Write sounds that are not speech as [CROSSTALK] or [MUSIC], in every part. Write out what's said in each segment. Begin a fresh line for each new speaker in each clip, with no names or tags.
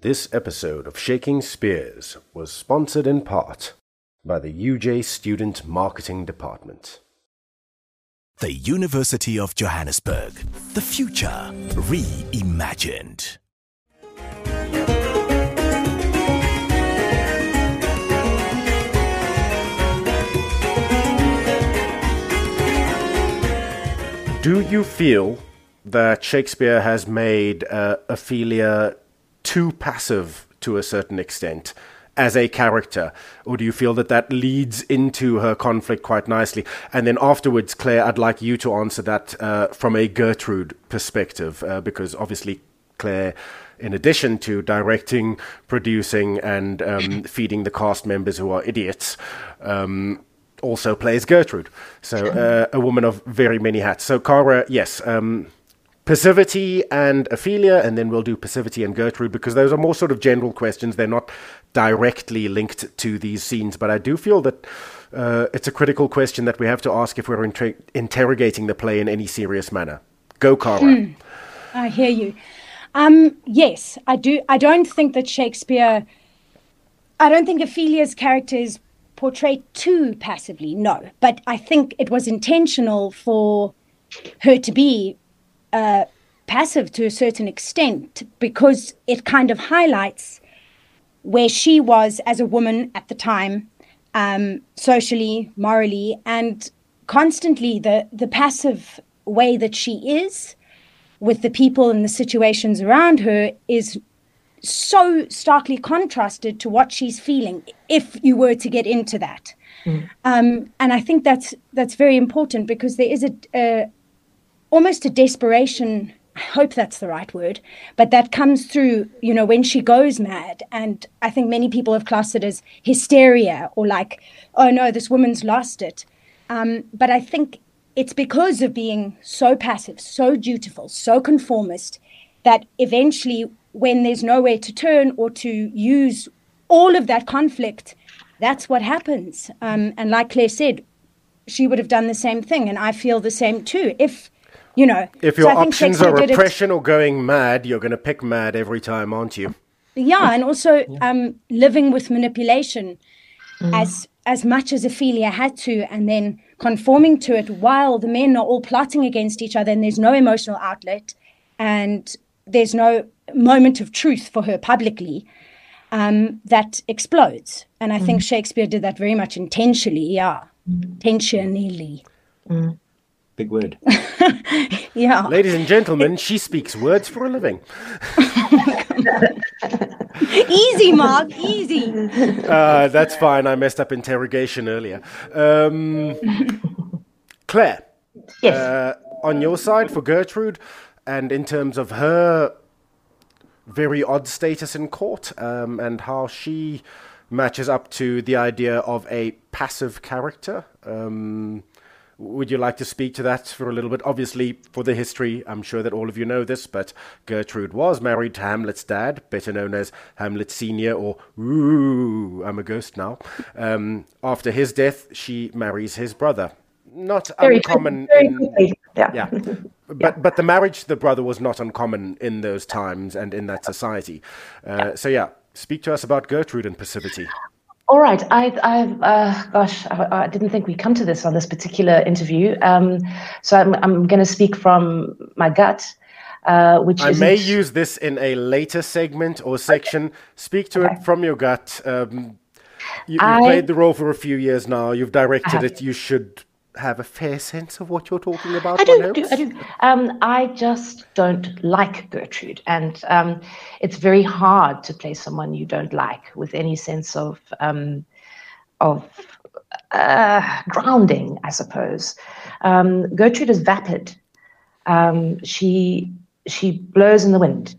This episode of Shaking Spears was sponsored in part by the UJ Student Marketing Department.
The University of Johannesburg. The future reimagined.
Do you feel that Shakespeare has made uh, Ophelia too passive to a certain extent as a character? Or do you feel that that leads into her conflict quite nicely? And then afterwards, Claire, I'd like you to answer that uh, from a Gertrude perspective, uh, because obviously, Claire, in addition to directing, producing, and um, [CLEARS THROAT] feeding the cast members who are idiots, um, also plays Gertrude. So uh, a woman of very many hats. So Cara, yes, um, Passivity and Ophelia, and then we'll do Passivity and Gertrude because those are more sort of general questions. They're not directly linked to these scenes, but I do feel that uh, it's a critical question that we have to ask if we're inter- interrogating the play in any serious manner. Go, Cara.
Hmm. I hear you. Um, yes, I do. I don't think that Shakespeare. I don't think Ophelia's character is portrayed too passively. No, but I think it was intentional for her to be uh, passive to a certain extent because it kind of highlights where she was as a woman at the time, um, socially, morally, and constantly the the passive way that she is with the people and the situations around her is so starkly contrasted to what she's feeling if you were to get into that mm. um, and i think that's that's very important because there is a, a almost a desperation I hope that's the right word, but that comes through, you know, when she goes mad. And I think many people have classed it as hysteria or like, oh no, this woman's lost it. Um, but I think it's because of being so passive, so dutiful, so conformist that eventually, when there's nowhere to turn or to use all of that conflict, that's what happens. Um, and like Claire said, she would have done the same thing. And I feel the same too. If you know.
If your so options are repression or going mad, you're going to pick mad every time, aren't you?
Yeah, and also yeah. Um, living with manipulation mm. as as much as Ophelia had to, and then conforming to it while the men are all plotting against each other, and there's no emotional outlet, and there's no moment of truth for her publicly. Um, that explodes, and I mm. think Shakespeare did that very much intentionally. Yeah, mm. intentionally.
Mm. Big word. [LAUGHS]
yeah.
Ladies and gentlemen, she speaks words for a living. [LAUGHS]
easy, Mark, easy.
Uh, that's fine. I messed up interrogation earlier. Um, Claire.
Yes. Uh,
on your side for Gertrude, and in terms of her very odd status in court um, and how she matches up to the idea of a passive character. Um, would you like to speak to that for a little bit? Obviously, for the history, I'm sure that all of you know this, but Gertrude was married to Hamlet's dad, better known as Hamlet Sr., or Ooh, I'm a ghost now. Um, after his death, she marries his brother. Not very uncommon in.
Yeah. yeah. [LAUGHS]
But, yeah. but the marriage to the brother was not uncommon in those times and in that society. Uh. So, yeah, speak to us about Gertrude and passivity.
All right. I, I uh, gosh, I, I, didn't think we'd come to this on this particular interview. Um, so I'm, I'm going to speak from my gut, uh, which
I may use this in a later segment or section. Okay. Speak to okay. it from your gut. Um, you, have played the role for a few years now. You've directed it. You should have a fair sense of what you're talking about?
I do. do I do. Um, I just don't like Gertrude, and um, it's very hard to play someone you don't like with any sense of um, of uh, grounding, I suppose. Um, Gertrude is vapid. Um, she she blows in the wind.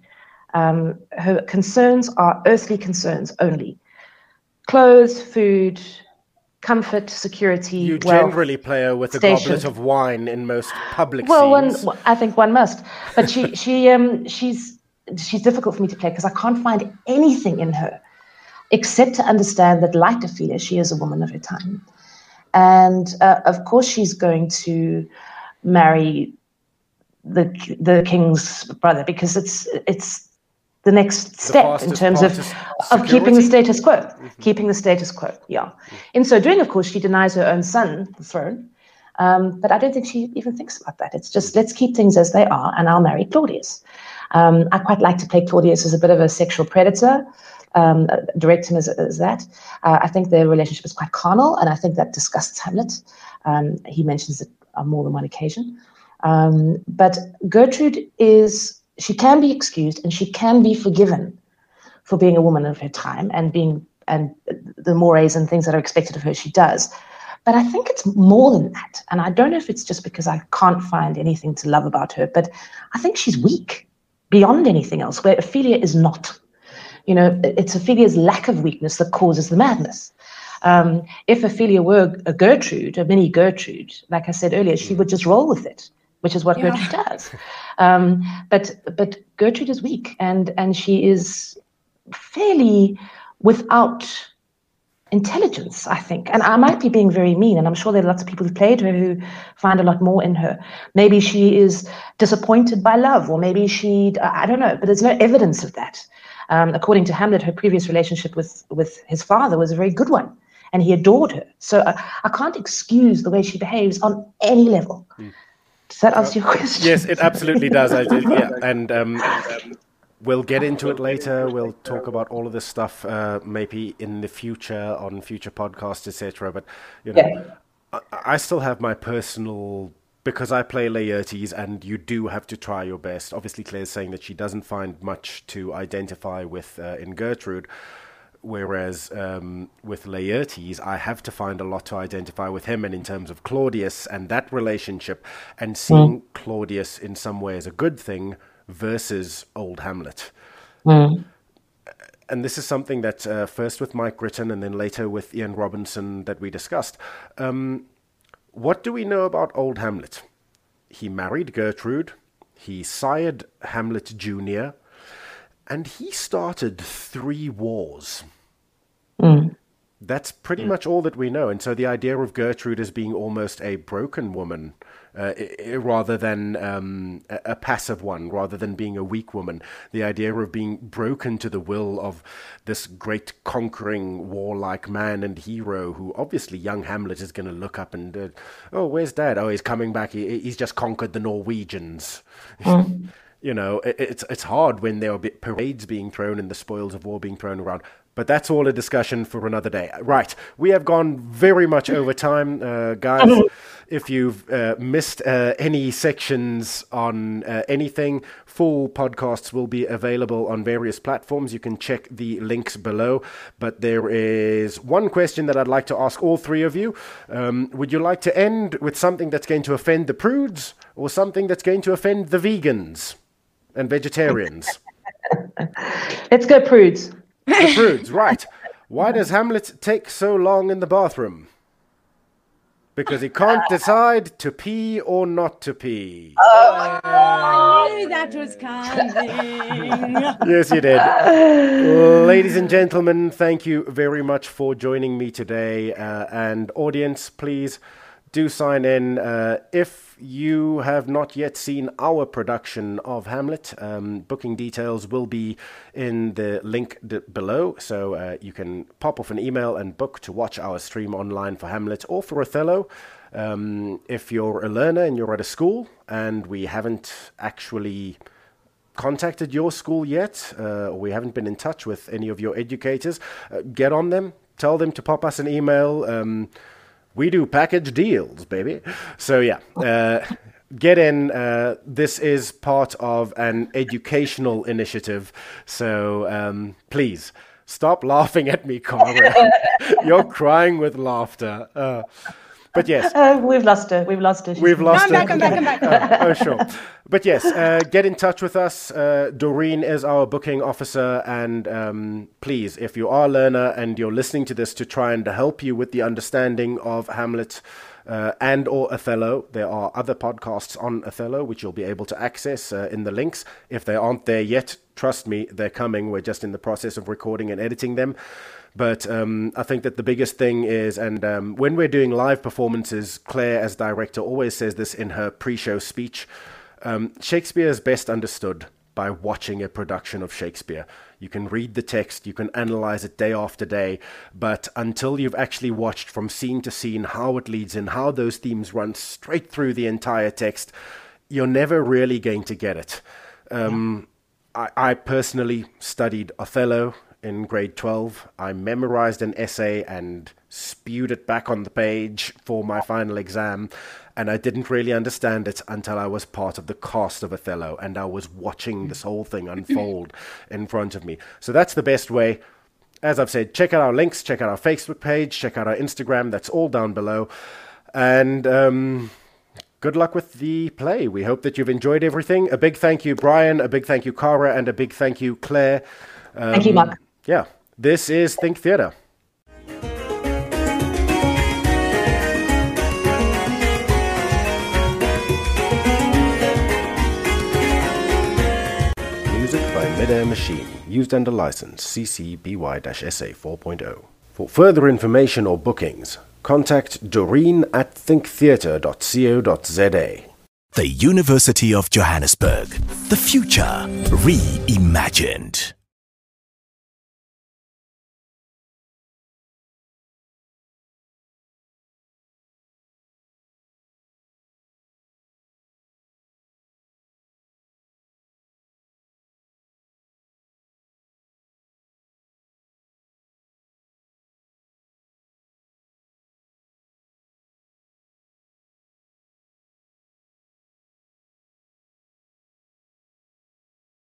Um, her concerns are earthly concerns only: clothes, food, comfort, security.
You generally play her with station. a goblet of wine in most public
well,
scenes.
One, I think one must, but she [LAUGHS] she um she's she's difficult for me to play because I can't find anything in her except to understand that, like Ophelia, she is a woman of her time, and uh, of course she's going to marry the the king's brother because it's it's the next step in terms of, of keeping the status quo, mm-hmm. keeping the status quo. Yeah. Mm-hmm. In so doing, of course, she denies her own son the throne. Um, but I don't think she even thinks about that. It's just let's keep things as they are, and I'll marry Claudius. Um, I quite like to play Claudius as a bit of a sexual predator, um, direct him as, as that. Uh, I think their relationship is quite carnal, and I think that disgusts Hamlet. Um, he mentions it on more than one occasion. Um, but Gertrude is she can be excused and she can be forgiven for being a woman of her time and being and the mores and things that are expected of her she does but i think it's more than that and i don't know if it's just because i can't find anything to love about her but i think she's weak beyond anything else where ophelia is not you know it's ophelia's lack of weakness that causes the madness um, if ophelia were a gertrude a mini gertrude like i said earlier she would just roll with it which is what yeah. Gertrude does. [LAUGHS] Um, but but Gertrude is weak, and and she is fairly without intelligence, I think. And I might be being very mean, and I'm sure there are lots of people who played her who find a lot more in her. Maybe she is disappointed by love, or maybe she I don't know, but there's no evidence of that. Um, according to Hamlet, her previous relationship with with his father was a very good one, and he adored her. So uh, I can't excuse the way she behaves on any level. Mm. Does that answer your question?
Yes, it absolutely does. I did, yeah, [LAUGHS] and um, we'll get into it later. We'll talk about all of this stuff uh, maybe in the future on future podcasts, etc. But you know, yeah. I, I, still have my personal because I play Laertes, and you do have to try your best. Obviously, Claire's saying that she doesn't find much to identify with uh, in Gertrude. Whereas um, with Laertes, I have to find a lot to identify with him, and in terms of Claudius and that relationship, and seeing mm. Claudius in some way as a good thing versus old Hamlet. Mm. And this is something that uh, first with Mike Gritton and then later with Ian Robinson that we discussed. Um, what do we know about old Hamlet? He married Gertrude, he sired Hamlet Jr., and he started three wars. Mm. That's pretty mm. much all that we know. And so the idea of Gertrude as being almost a broken woman, uh, rather than um, a passive one, rather than being a weak woman, the idea of being broken to the will of this great conquering warlike man and hero who obviously young Hamlet is going to look up and, uh, oh, where's dad? Oh, he's coming back. He, he's just conquered the Norwegians. Mm. [LAUGHS] you know, it, it's it's hard when there are parades being thrown and the spoils of war being thrown around. But that's all a discussion for another day. Right, we have gone very much over time, uh, guys. if you've uh, missed uh, any sections on uh, anything, full podcasts will be available on various platforms. You can check the links below. But there is one question that I'd like to ask all three of you. Um, would you like to end with something that's going to offend the prudes or something that's going to offend the vegans? And vegetarians. [LAUGHS]
Let's go prudes.
The prudes, right. Why does Hamlet take so long in the bathroom? Because he can't decide to pee or not to pee.
Oh, I knew that was coming. [LAUGHS]
yes, you did. Ladies and gentlemen, thank you very much for joining me today. Uh, and audience, please do sign in. Uh, if you have not yet seen our production of Hamlet, um, booking details will be in the link d- below, so uh, you can pop off an email and book to watch our stream online for Hamlet or for Othello. Um, if you're a learner and you're at a school and we haven't actually contacted your school yet, uh, or we haven't been in touch with any of your educators, uh, get on them. Tell them to pop us an email. Um, we do package deals, baby. So yeah, uh, get in. Uh, this is part of an educational initiative. So um, please stop laughing at me, Cara. [LAUGHS] You're crying with laughter. Uh, but yes, [LAUGHS]
uh, we've lost her. We've lost her.
We've lost
no, I'm her. Back, I'm back, I'm back.
oh, oh, sure. But yes, uh, get in touch with us. Uh, Doreen is our booking officer, and um, please, if you are a learner and you're listening to this to try and help you with the understanding of Hamlet. Uh, and or Othello. There are other podcasts on Othello which you'll be able to access uh, in the links. If they aren't there yet, trust me, they're coming. We're just in the process of recording and editing them. But um, I think that the biggest thing is, and um, when we're doing live performances, Claire, as director, always says this in her pre show speech um, Shakespeare is best understood by watching a production of Shakespeare. You can read the text, you can analyze it day after day, but until you've actually watched from scene to scene how it leads in, how those themes run straight through the entire text, you're never really going to get it. Um, I, I personally studied Othello in grade 12. I memorized an essay and spewed it back on the page for my final exam. And I didn't really understand it until I was part of the cast of Othello and I was watching this whole thing unfold [LAUGHS] in front of me. So that's the best way. As I've said, check out our links, check out our Facebook page, check out our Instagram. That's all down below. And um, good luck with the play. We hope that you've enjoyed everything. A big thank you, Brian. A big thank you, Cara. And a big thank you, Claire.
Um, thank you, Mark.
Yeah. This is Think Theatre. Music by Midair Machine, used under license CC BY-SA 4.0. For further information or bookings, contact Doreen at thinktheatre.co.za.
The University of Johannesburg. The future reimagined.